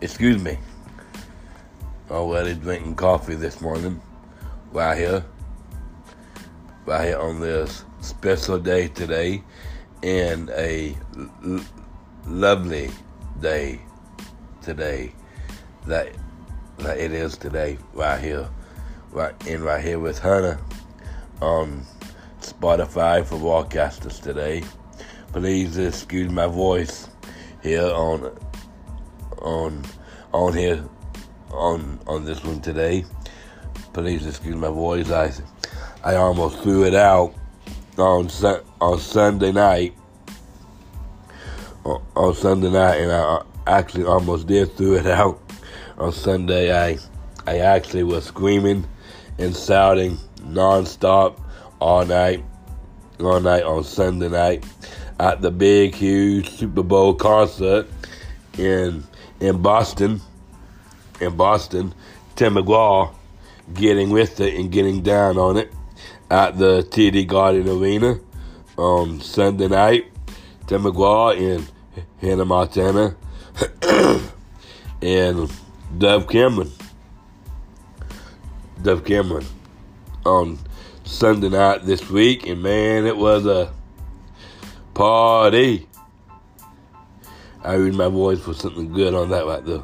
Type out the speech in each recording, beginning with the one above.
excuse me, oh, already drinking coffee this morning, right here, right here on this special day today, and a l- lovely day today that that it is today, right here, right in right here with Hannah on Spotify for broadcasters today. Please excuse my voice here on on on here on on this one today. Please excuse my voice. I I almost threw it out on on Sunday night. On Sunday night, and I actually almost did threw it out on Sunday. I I actually was screaming and shouting nonstop all night, all night on Sunday night at the big, huge Super Bowl concert in in Boston. In Boston, Tim McGraw getting with it and getting down on it at the TD Garden Arena on Sunday night. Tim McGraw in Hannah Montana and Dove Cameron. Dove Cameron on Sunday night this week, and man, it was a party. I read my voice for something good on that right there.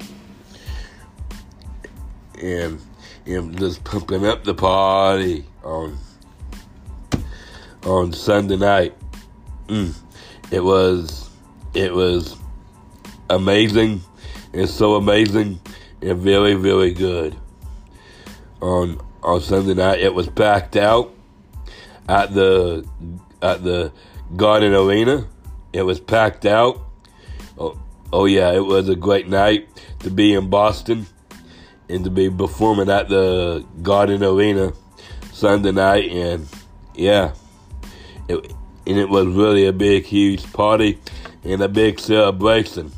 And and just pumping up the party on on Sunday night. Mm. It was it was amazing. It's so amazing and very very good. On on Sunday night, it was packed out at the at the Garden Arena. It was packed out. Oh, oh yeah, it was a great night to be in Boston and to be performing at the Garden Arena Sunday night, and yeah, it, and it was really a big, huge party and a big celebration.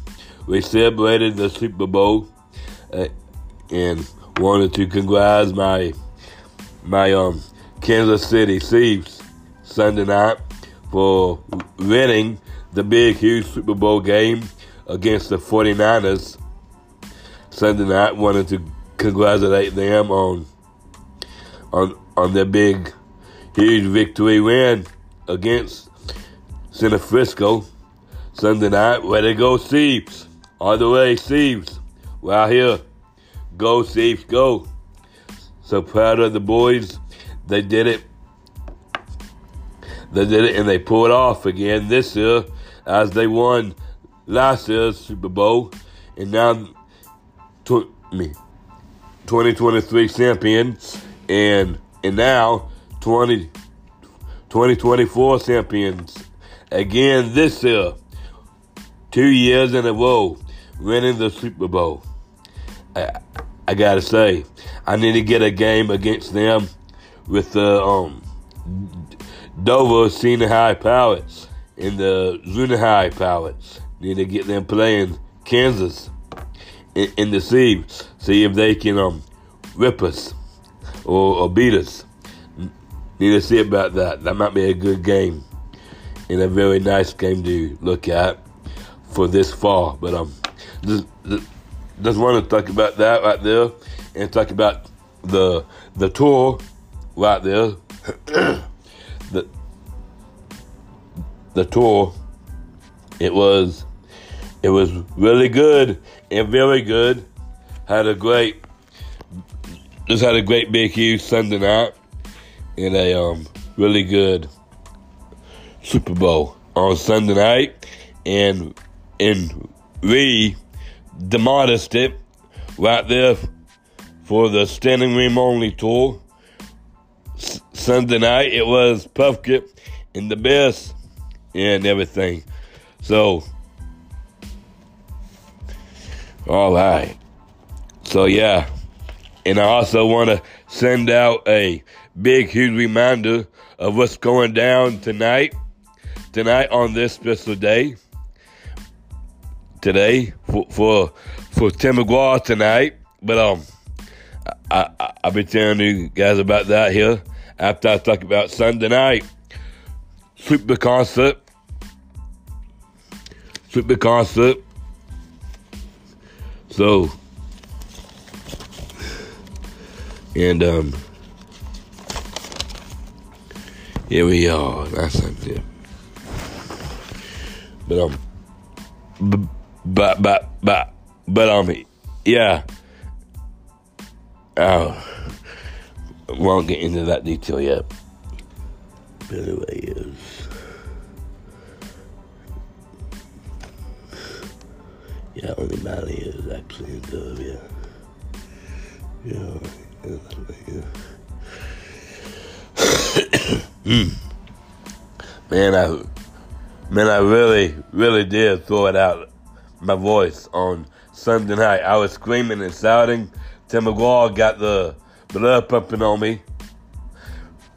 We celebrated the Super Bowl uh, and wanted to congratulate my my um Kansas City Chiefs Sunday night for winning the big, huge Super Bowl game against the 49ers Sunday night. Wanted to congratulate them on on on their big, huge victory win against San Francisco Sunday night. Where they go, Chiefs? All the way, Chiefs. We're out here. Go, Chiefs, go. So proud of the boys. They did it they did it and they pulled off again this year as they won last year's Super Bowl and now tw- me 2023 champions and and now 20 2024 champions again this year. Two years in a row winning the Super Bowl. I, I gotta say I need to get a game against them with the um Dover Senior High Pilots and the Junior High. Need to get them playing Kansas in, in the sea. See if they can um, rip us or, or beat us. Need to see about that. That might be a good game and a very nice game to look at for this fall. But um, just, just want to talk about that right there and talk about the the tour right there. the tour. It was it was really good and very good. Had a great just had a great big huge Sunday night and a um really good Super Bowl on Sunday night and and we demolished it right there for the standing room only tour Sunday night. It was Puffkit and the best and everything. So, all right. So, yeah. And I also want to send out a big, huge reminder of what's going down tonight. Tonight on this special day. Today for for, for Tim McGraw tonight. But um I, I I'll be telling you guys about that here after I talk about Sunday night. Super concert. Super concert. So, and um, here we are. That's it. But um, but but but but um, yeah. Oh, won't get into that detail yet. But anyway, is. Yeah, only Mally is actually in dub, yeah. Yeah, yeah. man, I man, I really, really did throw it out my voice on Sunday night. I was screaming and shouting. Tim McGraw got the blood pumping on me.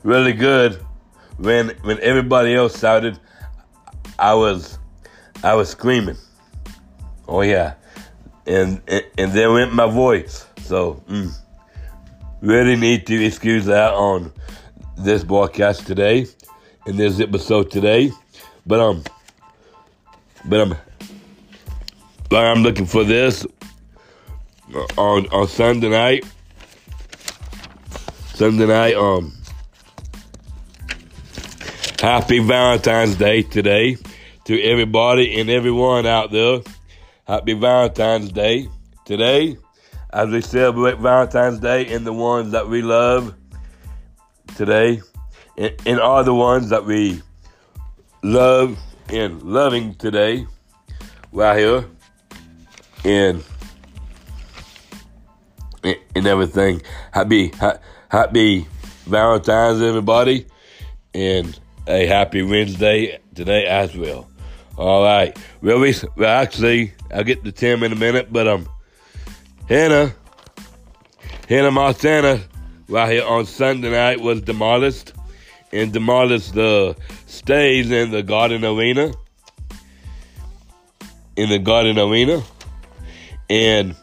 Really good. When when everybody else shouted, I was I was screaming. Oh yeah, and and, and then went my voice. So mm, really need to excuse that on this broadcast today, in this episode today. But um, but I'm but I'm looking for this on on Sunday night. Sunday night, um, happy Valentine's Day today to everybody and everyone out there. Happy Valentine's Day today as we celebrate Valentine's Day and the ones that we love today and, are the ones that we love and loving today right here and and everything. Happy happy Valentine's everybody and a happy Wednesday today as well. All right. Well, we, well, actually, I'll get to Tim in a minute, but um, Hannah, Hannah Montana, right here on Sunday night was demolished and demolished the stage in the Garden Arena. In the Garden Arena, and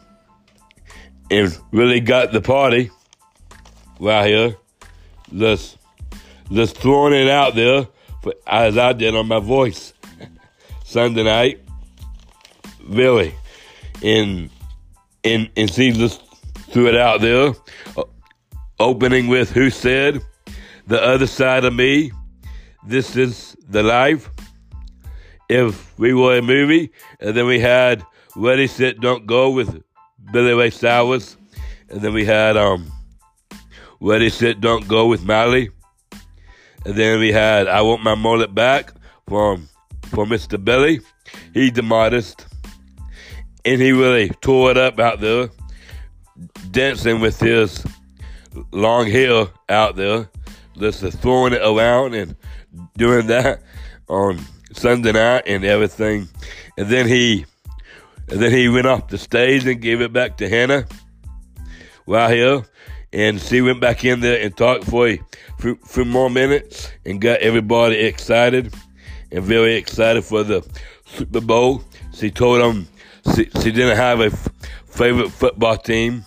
and really got the party right here. Just just throwing it out there for, as I did on my voice. Sunday night. Really. And, and, and just threw it out there. Opening with Who Said, The Other Side of Me, This Is the Life. If we were a movie, and then we had Ready, Set, Don't Go with Billy Ray Cyrus. And then we had um, Ready, Set, Don't Go with Miley. And then we had I Want My Mullet Back from for Mr. Billy. He's the modest. And he really tore it up out there, dancing with his long hair out there, just throwing it around and doing that on Sunday night and everything. And then he and then he went off the stage and gave it back to Hannah while here. And she went back in there and talked for a few, few more minutes and got everybody excited and very excited for the Super Bowl. She told them she, she didn't have a f- favorite football team,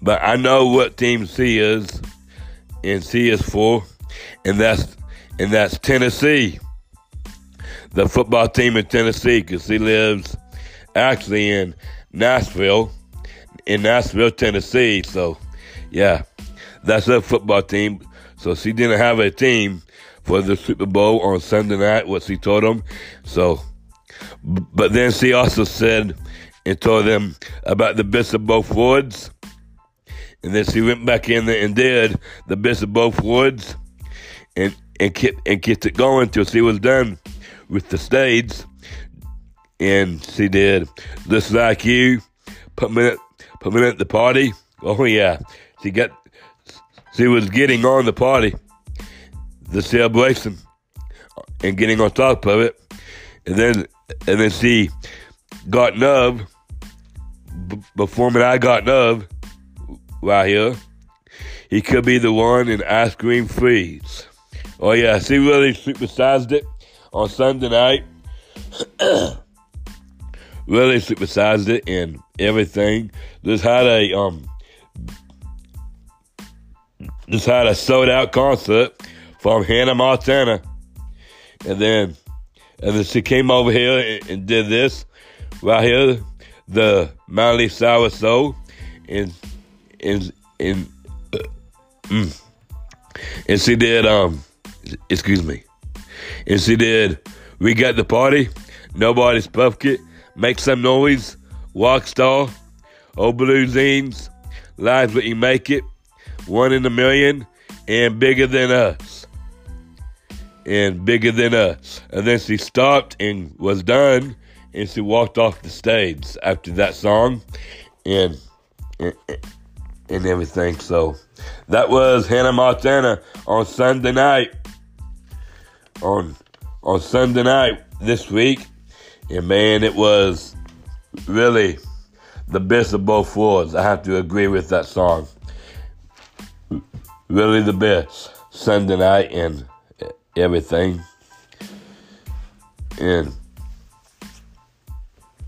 but I know what team she is, and she is for, and that's and that's Tennessee, the football team in Tennessee, because she lives actually in Nashville, in Nashville, Tennessee. So, yeah, that's her football team. So she didn't have a team, for the Super Bowl on Sunday night, what she told them. So, but then she also said and told them about the best of both worlds. And then she went back in there and did the best of both worlds and, and, kept, and kept it going till she was done with the stage. And she did just like you, put me put me at the party. Oh yeah, she got, she was getting on the party the celebration and getting on top of it, and then and then see got Nub b- performing. I got Nub right here. He could be the one in ice cream freeze. Oh yeah, she really supersized it on Sunday night. really supersized it and everything. Just had a um, just had a sold out concert from Hannah Montana. And then, and then she came over here and, and did this right here. the Miley Cyrus Soul, and and and uh, mm, and she did um, excuse me, and she did. We got the party. Nobody's puffed Make some noise. Walk star. Old blue zines. Lives what you make it. One in a million. And bigger than us. And bigger than us. And then she stopped and was done. And she walked off the stage after that song. And, and, and everything. So that was Hannah Montana on Sunday night. On on Sunday night this week. And man, it was really the best of both worlds. I have to agree with that song. Really the best. Sunday night and everything. And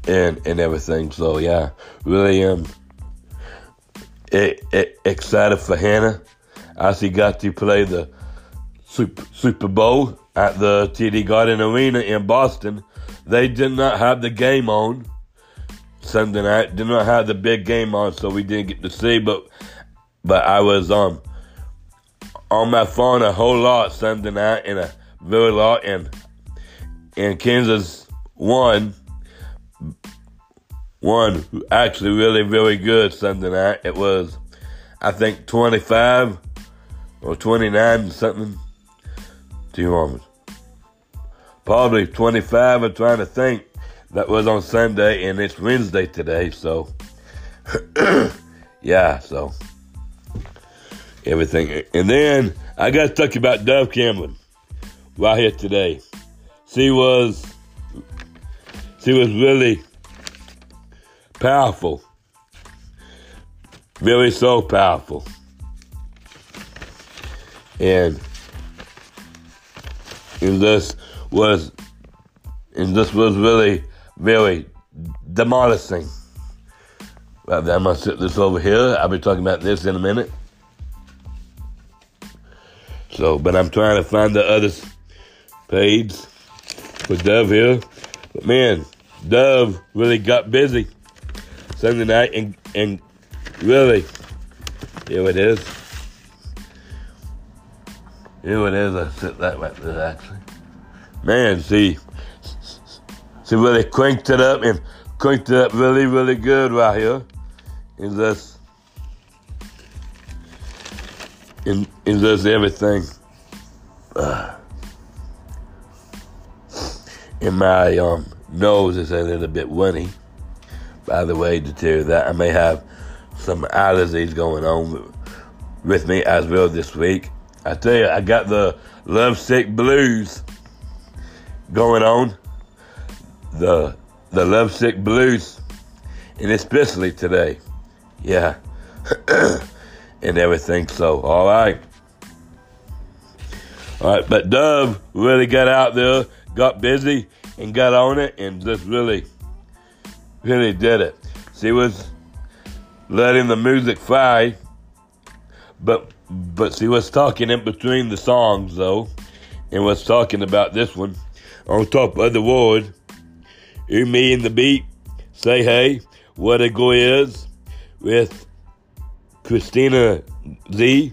and and everything. So yeah, really am excited for Hannah as he got to play the Super, Super Bowl at the TD Garden Arena in Boston. They did not have the game on Sunday night. Did not have the big game on, so we didn't get to see. But but I was um on my phone a whole lot Sunday night and a very lot and and Kansas won won actually really really good Sunday night. It was I think twenty five or twenty nine something. Two moments probably 25 I'm trying to think. That was on Sunday and it's Wednesday today, so yeah, so everything. And then I got to talk about Dove Cameron right here today. She was she was really powerful. Really so powerful. And in this was, and this was really, really demolishing. Well, I'm gonna sit this over here. I'll be talking about this in a minute. So, but I'm trying to find the other page for Dove here. But man, Dove really got busy Sunday night and and really, here it is. Here it is. I sit that right there actually man, see, she really cranked it up and cranked it up really, really good right here. In this, in in this everything. Uh, and my um, nose is a little bit runny. By the way, to tell you that I may have some allergies going on with me as well this week. I tell you, I got the lovesick blues going on, the the lovesick blues, and especially today, yeah, and everything. So, all right, all right. But Dove really got out there, got busy, and got on it, and just really, really did it. She was letting the music fly, but but she was talking in between the songs though, and was talking about this one on top of the world. You, me, and the beat say hey, what a go is with Christina Z.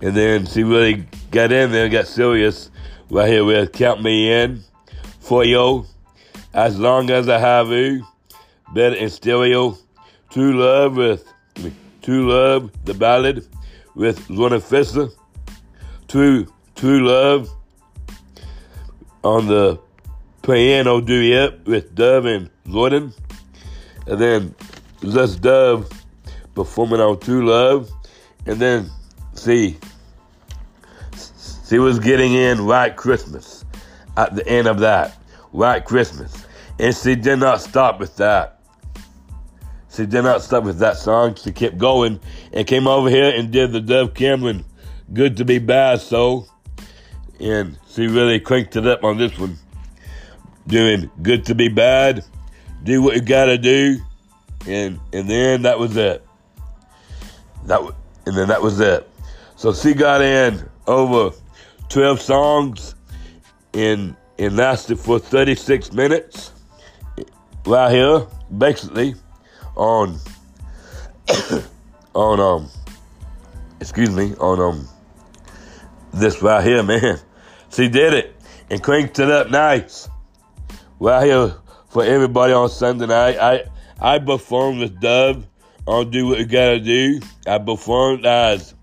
And then she really got in there, and got serious right here with Count Me In for you. As long as I have you, better in stereo. True Love with True Love, the ballad with Lorna Fisher. True True Love on the piano duet with Dove and Gordon. And then just Dove performing on True Love. And then, see, she was getting in White Christmas at the end of that. White Christmas. And she did not stop with that. She did not stop with that song. She kept going and came over here and did the Dove Cameron Good to Be Bad So and she really cranked it up on this one. Doing good to be bad, do what you gotta do, and and then that was it. That and then that was it. So she got in over twelve songs, and and lasted for thirty six minutes. Right here, basically on on um excuse me on um this right here, man. She did it and cranked it up nice. Right here for everybody on Sunday night. I I performed with Dove on Do What You Gotta Do. I performed as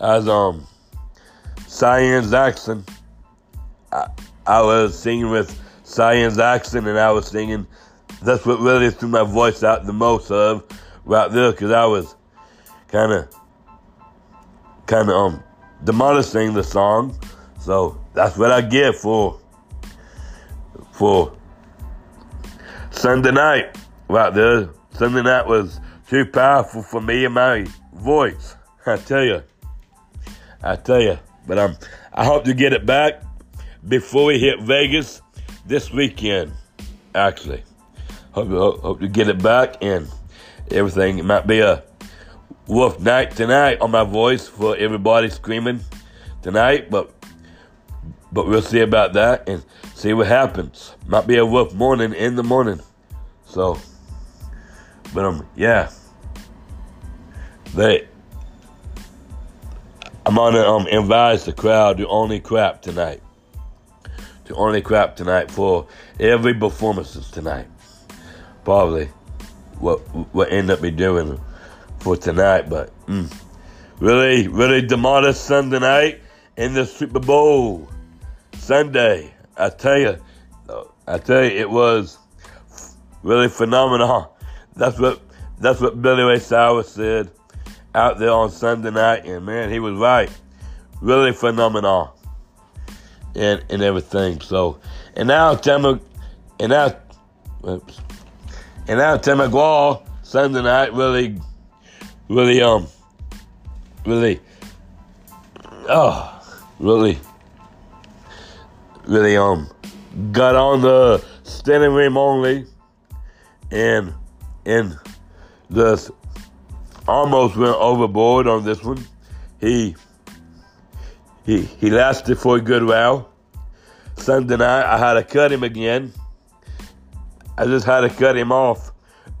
as um Cyan Jackson. I, I was singing with Cyan Jackson and I was singing that's what really threw my voice out the most of right there because I was kind of kind of um demolishing the song. So that's what I get for for Sunday night right there. Sunday night was too powerful for me and my voice. I tell you, I tell you. But um, I hope to get it back before we hit Vegas this weekend. Actually, hope hope, hope to get it back and everything. It might be a rough night tonight on my voice for everybody screaming tonight, but but we'll see about that and see what happens. Might be a rough morning in the morning. So, but um, yeah, they. I'm gonna um advise the crowd to only crap tonight. To only crap tonight for every performances tonight. Probably what what end up be doing for tonight, but mm, really, really demolishing Sunday night in the Super Bowl Sunday. I tell you, I tell you, it was really phenomenal. That's what that's what Billy Ray Cyrus said out there on Sunday night, and man, he was right. Really phenomenal, and and everything. So, and now Tim, and now, oops, and now Tim McGraw Sunday night really really, um, really, oh, really, really, um, got on the standing room only, and and just almost went overboard on this one. He he he lasted for a good while. Sunday night, I had to cut him again. I just had to cut him off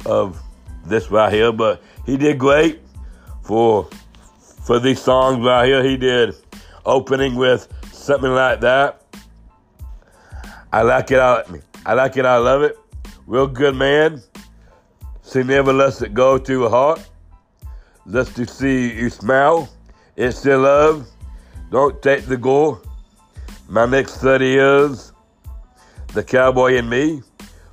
of this right here, but he did great for for these songs right here. He did opening with something like that. I like it. I, I like it. I love it. Real good man. She never lets it go to her heart. Just to see you smile. It's still love. Don't take the gore. My next 30 years. The cowboy and me.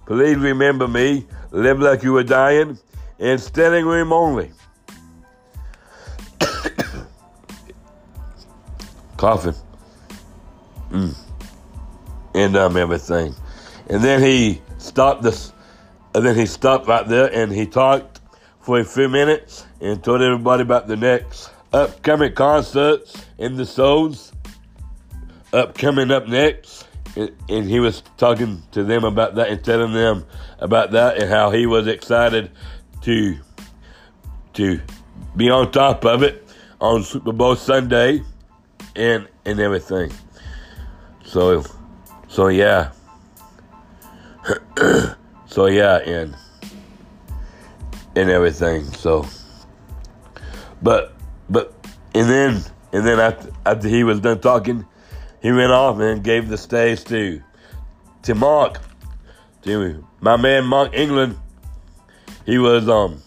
Please remember me. Live like you were dying in standing room only. Coughing. Mm. And um, everything. And then he stopped this, and then he stopped right there and he talked for a few minutes and told everybody about the next upcoming concerts in the shows upcoming up next. And he was talking to them about that and telling them about that and how he was excited to to be on top of it on Super Bowl Sunday and and everything. So so yeah. so yeah and and everything. So but but and then and then after after he was done talking, he went off and gave the stage to to Mark, to my man Mark England he was um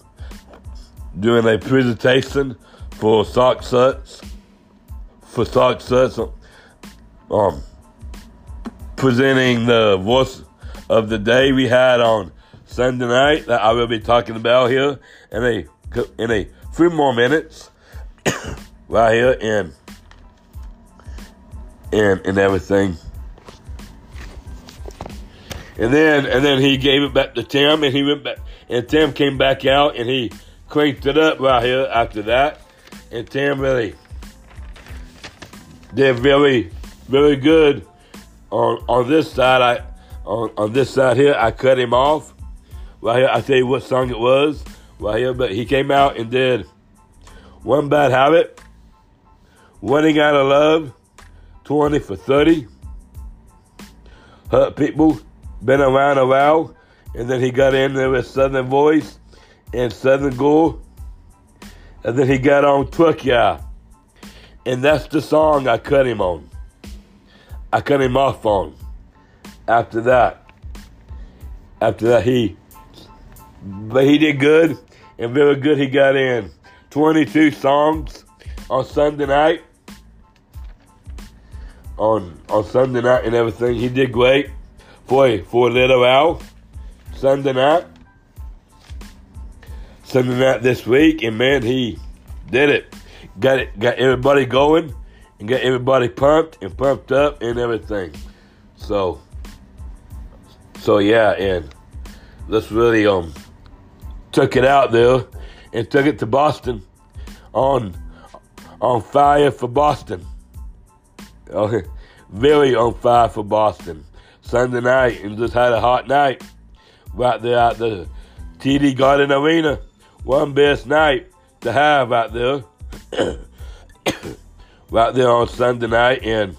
doing a presentation for Sock Suts for Sock Suts um presenting the voice of the day we had on Sunday night that I will be talking about here in a in a few more minutes right here and and and everything. And then and then he gave it back to Tim and he went back and Tim came back out and he cranked it up right here after that. And Tim really did very, very good on on this side. I on, on this side here, I cut him off. Right here, I tell you what song it was. Right here, but he came out and did one bad habit, running out of love, twenty for thirty. Hurt people, been around a while, and then he got in there with Southern Voice and Southern Gold, and then he got on Truck Yeah. And that's the song I cut him on. I cut him off on. After that, after that, he, but he did good and very good. He got in 22 songs on Sunday night. On on Sunday night and everything, he did great for for a little while. Sunday night, Sunday night this week, and man, he did it. Got it, got everybody going, and got everybody pumped and pumped up and everything. So, so yeah, and let's really um took it out there and took it to Boston on on fire for Boston. Okay, very on fire for Boston. Sunday night and just had a hot night right there at the TD Garden Arena. One best night to have out there. right there on Sunday night and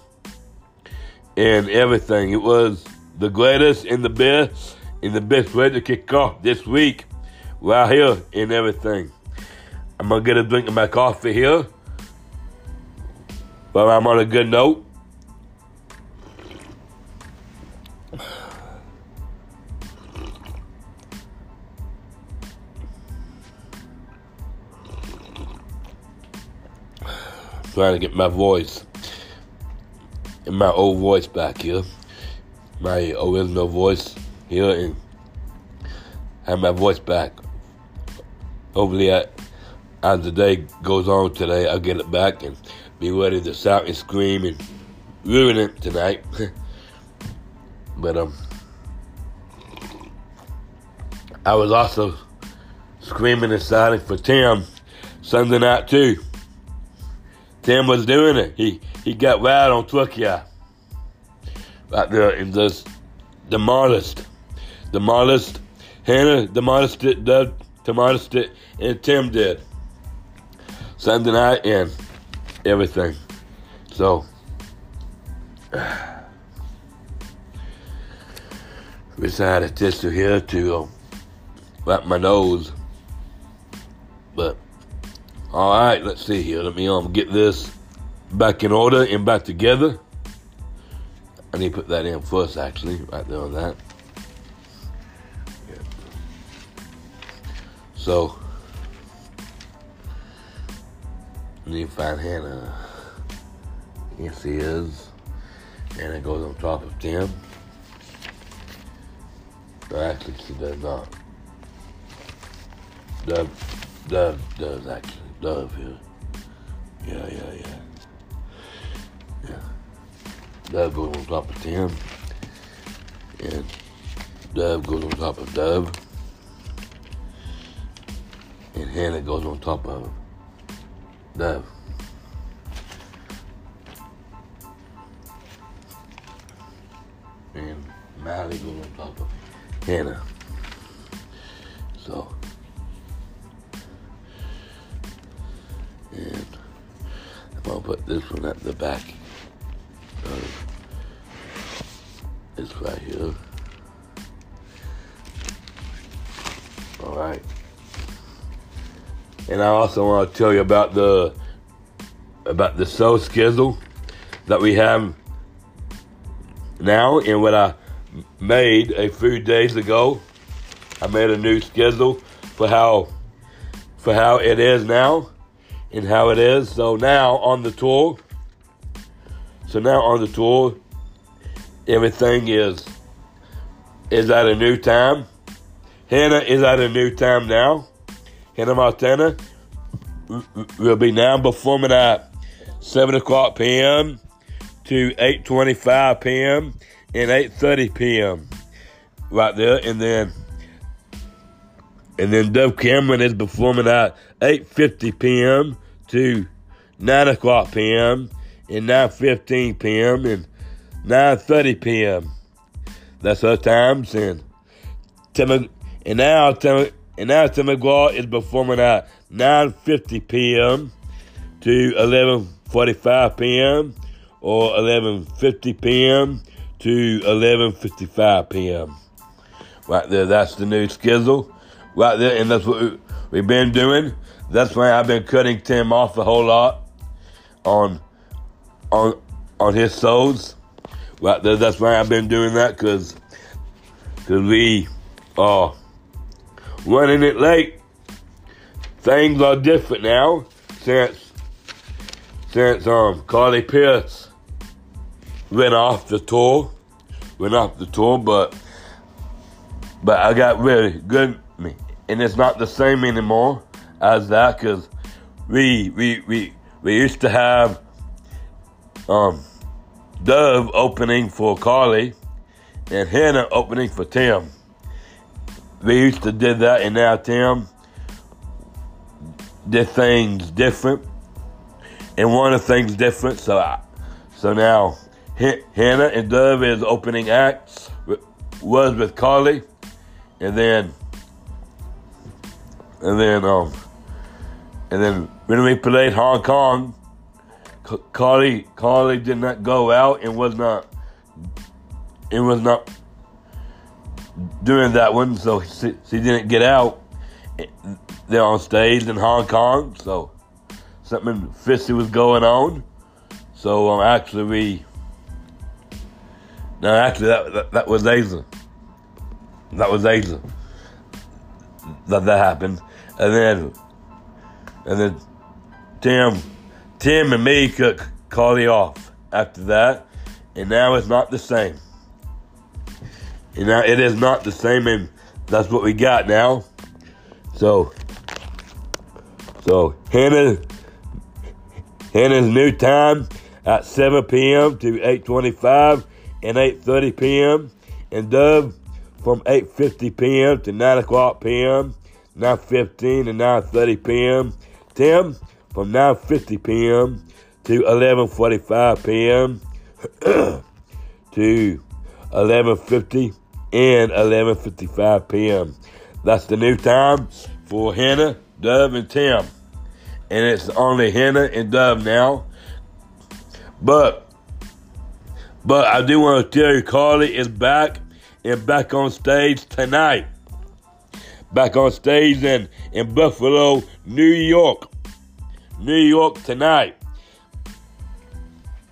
and everything. It was the greatest and the best and the best way to kick off this week right here and everything. I'm gonna get a drink of my coffee here. But I'm on a good note. trying to get my voice and my old voice back here, my original voice here, and have my voice back. Hopefully, I, as the day goes on today, I'll get it back and be ready to shout and scream and ruin it tonight. but um, I was also screaming and shouting for Tim Sunday night too. Tim was doing it. He he got wild on Truck Yeah. Right there and just demolished. Demolished. Hannah demolished it, Doug it, and Tim did. Sunday night and everything. So had a tissue here to uh, wipe my nose. But all right, let's see here. Let me um get this back in order and back together. I need to put that in first, actually, right there on that. So, need find Hannah. Yes, he is. And it goes on top of Tim. But actually, she does not. Dove, Dove does actually. Dove here. Yeah, yeah, yeah. Yeah. Dove goes on top of Tim. And Dove goes on top of Dove. And Hannah goes on top of Dove. And Mally goes on top of Hannah. So and I'm gonna put this one at the back of this right here. Alright. And I also want to tell you about the about the soul schedule that we have now and what I made a few days ago. I made a new schedule for how for how it is now and how it is. So now on the tour, so now on the tour, everything is is at a new time. Hannah is at a new time now. Hannah Montana will be now performing at 7 o'clock p.m. to 8.25 p.m. and 8.30 p.m. right there. And then and then Dove Cameron is performing at 8.50 p.m. to 9 o'clock p.m. and 9.15 p.m. and 9.30 p.m. That's her times. And, and now Tim, and now Tim McGraw is performing at 9.50 p.m. to 11.45 p.m. or 11.50 p.m. to 11.55 p.m. Right there, that's the new schedule. Right there, and that's what we've been doing. That's why I've been cutting Tim off a whole lot on on on his souls. Right there, that's why I've been doing that because cause we are running it late. Things are different now since since um Carly Pearce went off the tour, went off the tour, but but I got really good, and it's not the same anymore as that because we we we we used to have um Dove opening for Carly and Hannah opening for Tim. We used to did that, and now Tim did things different, and one of the things different. So, I, so now Hannah and Dove is opening acts. Was with Carly, and then and then um and then when we played Hong Kong, Carly Carly did not go out and was not and was not doing that one, so she, she didn't get out there on stage in Hong Kong. So something fishy was going on. So um, actually we no actually that that, that was Asia. That was Asia. That that happened, and then and then Tim Tim and me could call off after that, and now it's not the same. And now it is not the same, and that's what we got now. So, so Hannah, Hannah's new time at 7 p.m. to 8:25 and 8:30 p.m. and Dove from 8:50 p.m. to 9 o'clock p.m. 9:15 and 9:30 p.m. Tim from 9:50 p.m. to 11:45 p.m. to 11:50 and 11:55 p.m. That's the new time for Hannah, Dove, and Tim, and it's only Hannah and Dove now. But but I do want to tell you, Carly is back and back on stage tonight. Back on stage in, in Buffalo, New York. New York tonight.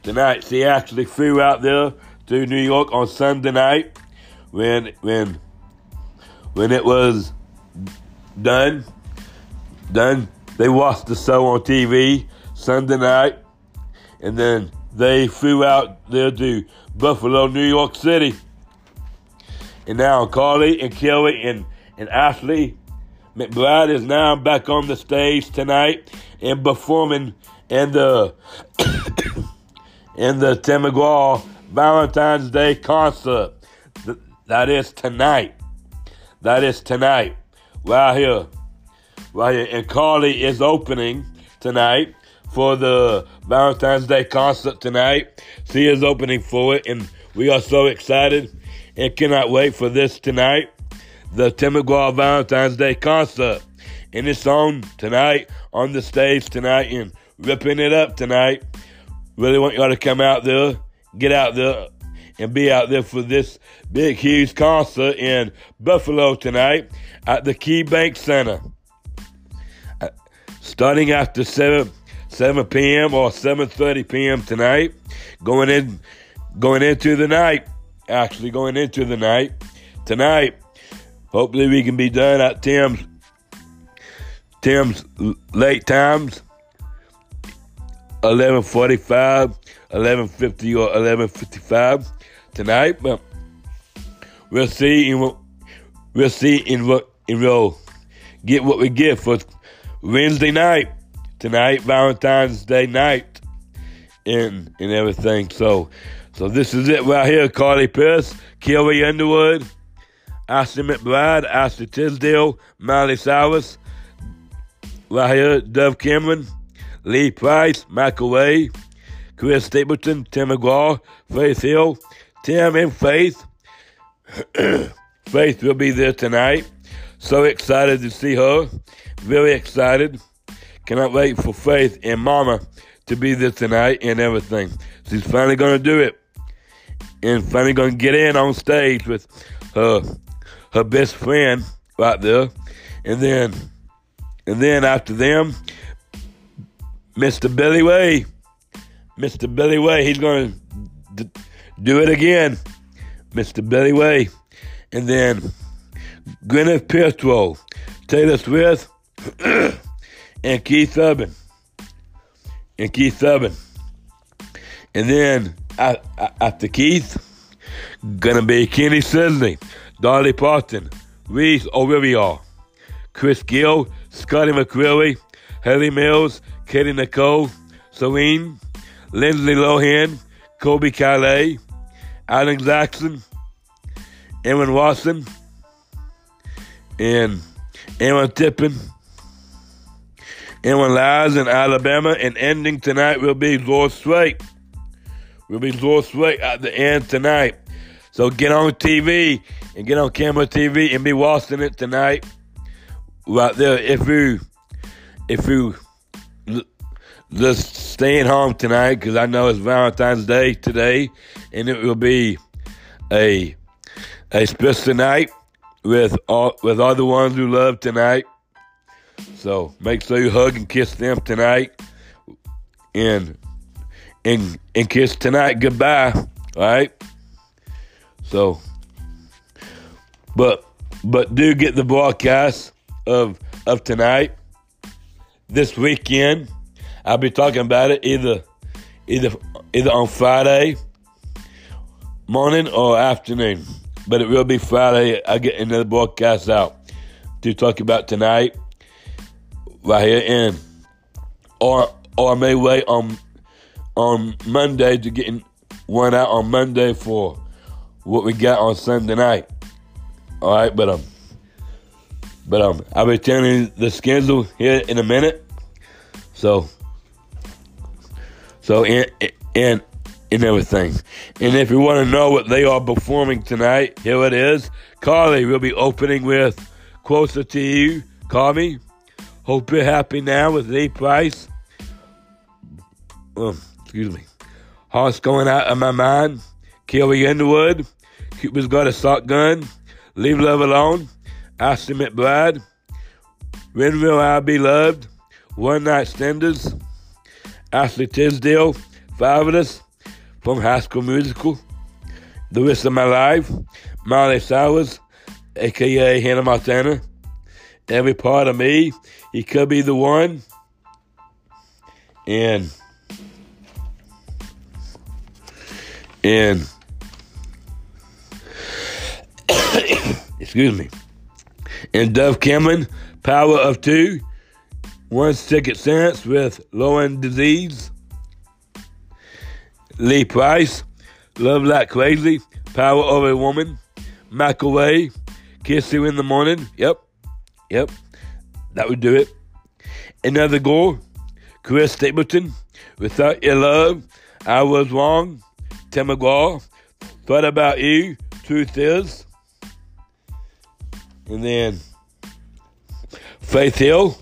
Tonight, she actually flew out there to New York on Sunday night when when when it was done. Done. They watched the show on TV Sunday night, and then they flew out there to Buffalo, New York City. And now Carly and Kelly and, and Ashley McBryde is now back on the stage tonight and performing in the in the Tim McGraw Valentine's Day concert. That is tonight. That is tonight. Right here. Right here. And Carly is opening tonight for the Valentine's Day concert tonight. She is opening for it, and we are so excited and cannot wait for this tonight the Tim McGraw Valentine's Day concert. And it's on tonight, on the stage tonight, and ripping it up tonight. Really want y'all to come out there, get out there, and be out there for this big, huge concert in Buffalo tonight at the KeyBank Center. Uh, starting after 7, 7 p.m. or 7.30 p.m. tonight, going in, going into the night, actually going into the night, tonight, Hopefully we can be done at Tim's Tim's late times. 11:45, 11:50 or 11:55 tonight, but we'll see in what we'll see in what we'll get what we get for Wednesday night tonight, Valentine's Day night, and and everything. So so this is it right here, Carly Pearce, Kelly Underwood. Ashley McBryde, Ashley Tisdale, Miley Cyrus, Lahia Dove Cameron, Lee Price, Michael Way, Chris Stapleton, Tim McGraw, Faith Hill, Tim and Faith. Faith will be there tonight. So excited to see her. Very excited. Cannot wait for Faith and Mama to be there tonight and everything. She's finally going to do it. And finally going to get in on stage with her her best friend right there, and then and then after them, Mr. Billy Way, Mr. Billy Way, he's going to do it again, Mr. Billy Way, and then Gwyneth Paltrow, Taylor Swift, and Keith Urban, and Keith Urban, and then after Keith, gonna be Kenny Chesney, Dolly Parton, Reese O'Reilly, Chris Gill, Scotty McCreery, Hayley Mills, Katy Nicole, Celine, Lindsay Lohan, Colbie Caillat, Alan Jackson, Aaron Watson, and Aaron Tippin, Aaron Lies in Alabama, and ending tonight will be George Strait. Will be George Strait at the end tonight. So get on TV and get on camera TV and be watching it tonight. Right there, if you if you just staying home tonight because I know it's Valentine's Day today, and it will be a a special night with all with all the ones you love tonight. So make sure you hug and kiss them tonight, and and and kiss tonight goodbye. All right. So, but but do get the broadcast of of tonight this weekend. I'll be talking about it either either either on Friday morning or afternoon. But it will be Friday. I get another broadcast out to talk about tonight right here in or or I may wait on on Monday to get one out on Monday for what we got on Sunday night. All right, but um, but um, I'll be telling the schedule here in a minute. So, so and and everything. And if you want to know what they are performing tonight, here it is. Carly will be opening with "Closer to You." Call me. Hope you're happy now with Lee Price. Um, excuse me. Heart's going out of my mind. Carrie Underwood. Cupid's got a shotgun. Leave love alone. Ashley McBryde. When will I be loved? One Night Standers. Ashley Tisdale. Fabulous. From High School Musical. The Rest of My Life. Miley Cyrus, aka Hannah Montana. Every part of me. He could be the one. And and excuse me. And Dove Cameron, Power of Two, One Second Sense with Lauren Disease. Lee Price, Love Like Crazy, Power of a Woman, McAway, Kiss You in the Morning. Yep, yep, that would do it. Another goal, Chris Stapleton, Without Your Love, I Was Wrong, Tim McGraw, Thought About You, Truth Is. And then Faith Hill.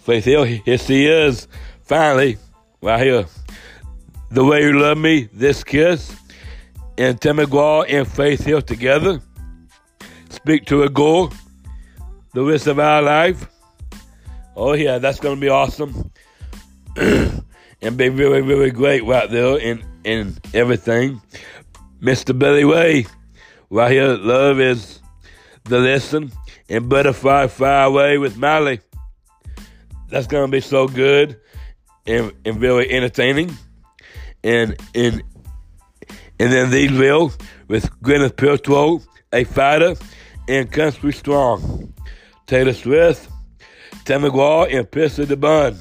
Faith Hill, here she is. Finally, right here. The Way You Love Me, This Kiss. And Tim McGraw and Faith Hill together. Speak to a goal. The rest of our life. Oh, yeah, that's going to be awesome. and be really, really great right there in, in everything. Mr. Billy Way, right here, love is the lesson and Butterfly Fly Away with Miley. That's gonna be so good and, and very entertaining. And and and then these will with Gwyneth Paltrow, a fighter, and Country Strong. Taylor Swift, Tim McGraw, and Pissy the Bun.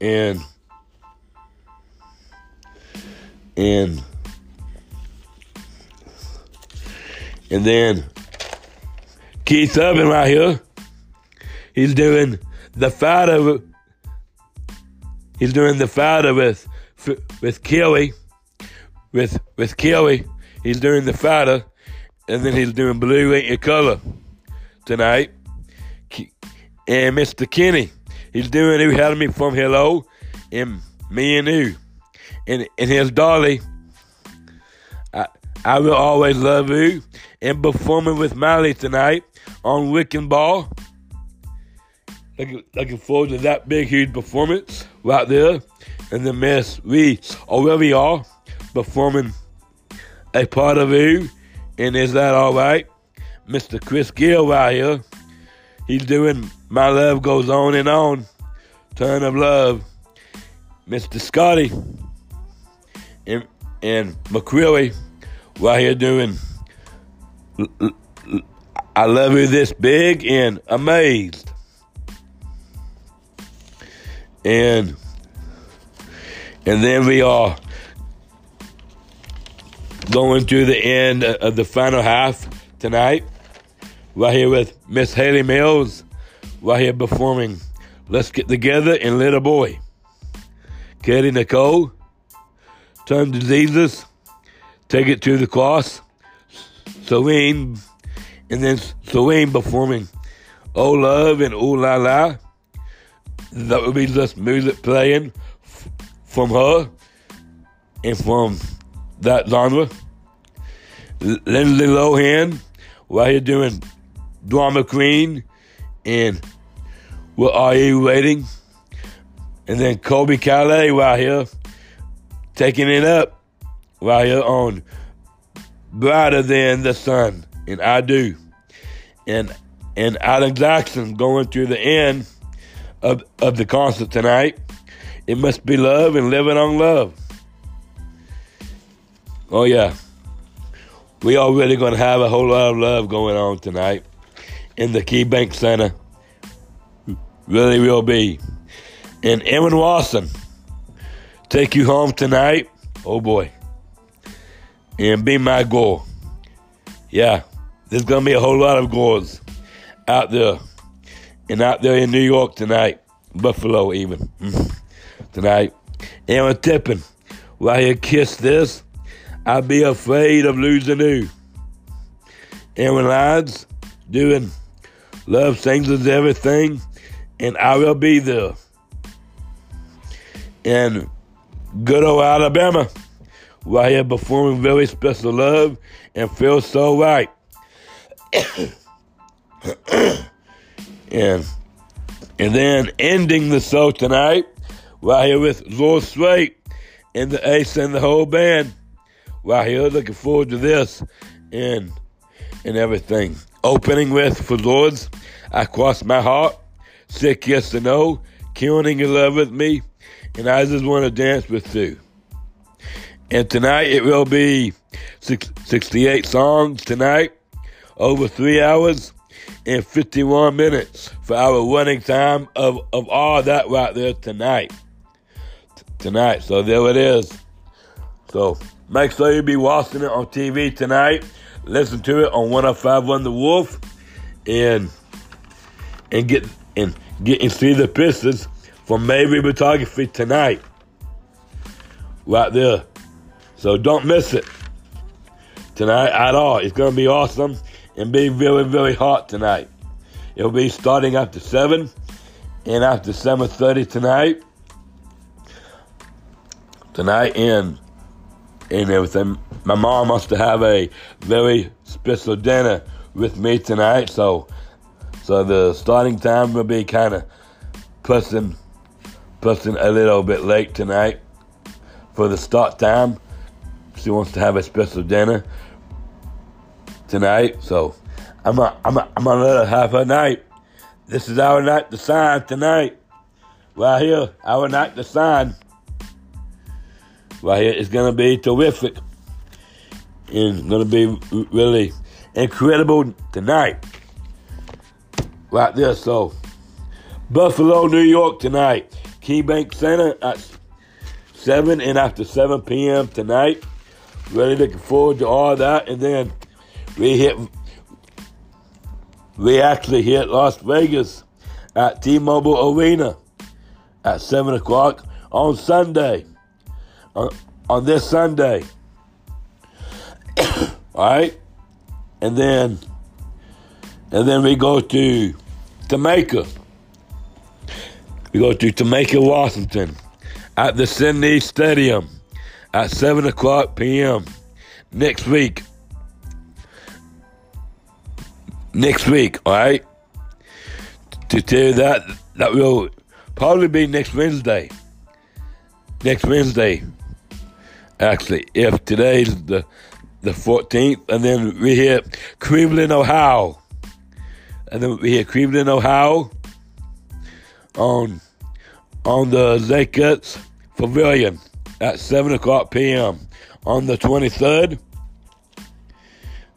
and and And then Keith Urban right here, he's doing the fighter. He's doing the fighter with with Kelly, with with Kelly. He's doing the fighter, and then he's doing blue ain't your color tonight. And Mr. Kenny, he's doing who had me from Hello, and me and you, and and his dolly. I I Will Always Love You, and performing with Miley tonight on Wiccan Ball. Looking, looking forward to that big, huge performance right there. And then Miss we already are performing a part of you. And is that all right? Mr. Chris Gill right here. He's doing My Love Goes On and On. Turn of Love. Mr. Scotty and, and McCreery right here doing I love you this big and amazed. And and then we are going to the end of the final half tonight. Right here with Miss Hayley Mills, right here performing Let's Get Together and Little Boy. Katy Nicole, Turn to Jesus, Take It to the Cross, Serene, and then Serene performing Oh Love and Oh La La. That would be just music playing f- from her and from that genre. Lindsay Lohan, while you're doing Drama Queen and What Are You Waiting? And then Colbie Caillat right here taking it up right here on Brighter Than the Sun. And I do. And and Alan Jackson going to the end of, of the concert tonight. It must be love and living on love. Oh, yeah. We are really going to have a whole lot of love going on tonight in the KeyBank Center. Really will be. And Evan Watson, take you home tonight. Oh, boy. And be my goal. Yeah, there's going to be a whole lot of goals out there. And out there in New York tonight. Buffalo, even. tonight. Aaron Tippin, while you kiss this, I'd be afraid of losing you. Aaron Lyons doing Love Sings is Everything, and I will be there. And good old Alabama, while here performing very special love and feels so right. And and then ending the show tonight, right here with Lord Straight and the Ace and the whole band. Right here, looking forward to this and and everything. Opening with for Lords, I cross my heart, sick yes or no, killing in love with me, and I just want to dance with you. And tonight it will be 68 songs tonight, over three hours and 51 minutes for our running time of, of all that right there tonight. T- tonight. So there it is. So make sure you be watching it on TV tonight. Listen to it on 1051 The Wolf and and get and get and see the pictures from Maybe Photography tonight. Right there. So don't miss it tonight at all. It's gonna be awesome and be very, very hot tonight. It'll be starting after 7 and after 7.30 tonight. Tonight and, and everything. My mom wants to have a very special dinner with me tonight, so so the starting time will be kind of pushing, pushing a little bit late tonight for the start time. She wants to have a special dinner tonight, so I'm a, I'm a, I'm let her have her night. This is our night to sign tonight. Right here, our night to sign. Right here, it's gonna be terrific. It's gonna be really incredible tonight. Right there, so Buffalo, New York tonight. KeyBank Center at 7 and after 7 p.m. tonight. Really looking forward to all that. And then we hit we actually hit Las Vegas at T-Mobile Arena at seven o'clock on Sunday. On, on this Sunday. All right, and then and then we go to Jamaica. We go to Jamaica, Washington, at the Sydney Stadium at seven o'clock p.m. next week. Next week, all right. To tell you that that will probably be next Wednesday. Next Wednesday, actually, if today's the the 14th, and then we hit Cleveland, Ohio, and then we hit Cleveland, Ohio on on the Lakers Pavilion at 7 o'clock p.m. on the 23rd.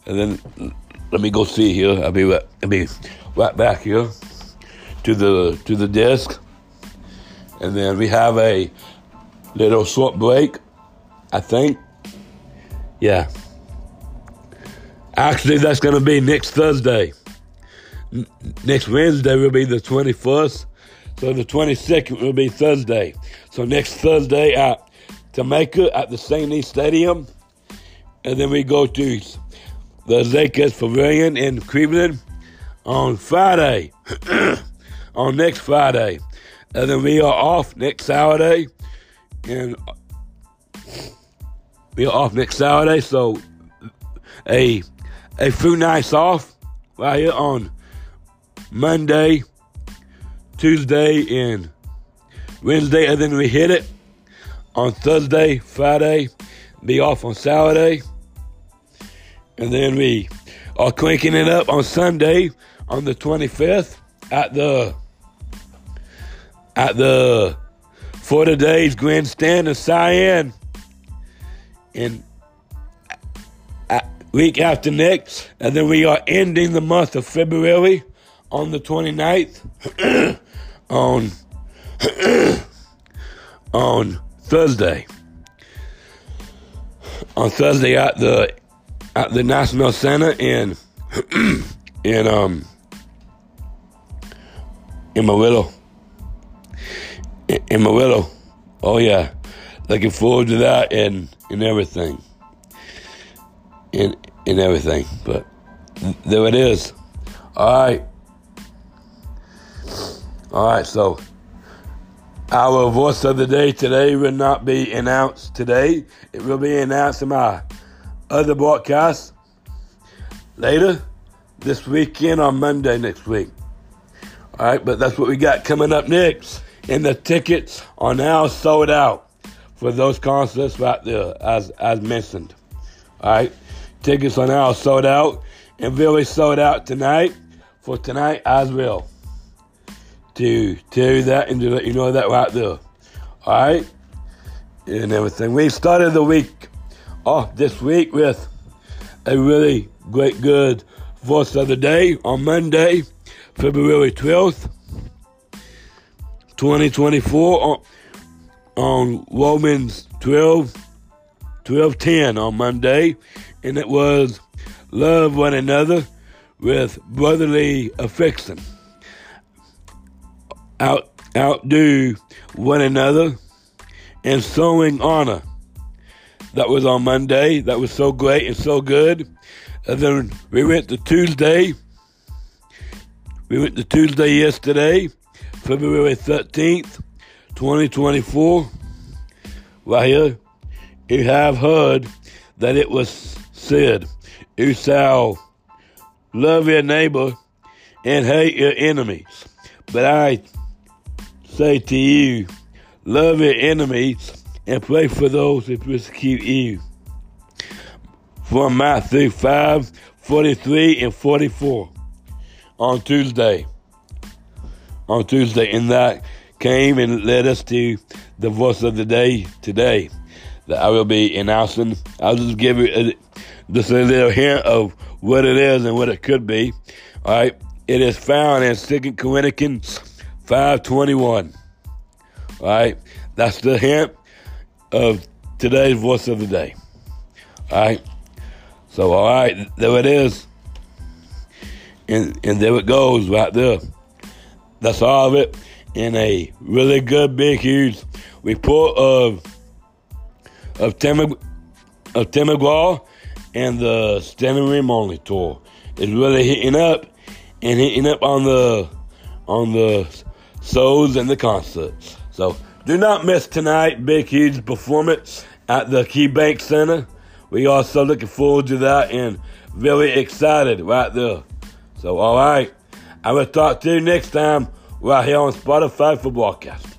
And then let me go see here. I'll be right, I'll be right back here to the to the desk. And then we have a little short break, I think. Yeah. Actually, that's going to be next Thursday. N- next Wednesday will be the 21st. So the 22nd will be Thursday. So next Thursday at Jamaica at the St. Stadium. And then we go to the Lakers Pavilion in Cleveland on Friday. on next Friday. And then we are off next Saturday. And we are off next Saturday. So a a few nights off right here on Monday, Tuesday, and Wednesday, and then we hit it on Thursday, Friday, be off on Saturday, and then we are cranking it up on Sunday on the 25th at the at the for today's grandstand in Cheyenne. And week after next, and then we are ending the month of February on the 29th on on Thursday. On Thursday at the at the National Center in in um in Amarillo. In, in. Oh yeah. Looking forward to that and and everything in in everything. But there it is. All right. All right. So our voice of the day today will not be announced today. It will be announced in other broadcast later this weekend on Monday next week. All right, but that's what we got coming up next. And the tickets are now sold out for those concerts right there, as as mentioned. All right. Tickets are now sold out and really sold out tonight for tonight as well. To tell you that and to let you know that right there. Alright? And everything. We started the week off this week with a really great, good voice of the day on Monday, February 12th, 2024, on, on Romans 12, 12 10 on Monday and it was love one another with brotherly affection. Out, outdo one another and showing honor. That was on Monday. That was so great and so good. And then we went to Tuesday. We went to Tuesday yesterday, February 13th, 2024. Right here, you have heard that it was said, You shall love your neighbor and hate your enemies. But I say to you, love your enemies and pray for those who persecute you. From Matthew 5 43 and 44 on Tuesday. On Tuesday, and that came and led us to the voice of the day today that I will be announcing. I'll just give you a, just a little hint of what it is and what it could be. All right. It is found in Second Corinthians 521. All right. That's the hint of today's voice of the day. All right. So, all right, there it is. And, and there it goes right there. That's all of it in a really good, big, huge report of of Tim, of Tim McGraw and the Standing Room Only tour is really hitting up and hitting up on the on the shows and the concerts. So do not miss tonight, big huge performance at the KeyBank Center we are so looking forward to that and very excited right there. So, all right. I will talk to you next time right here on Spotify for broadcast.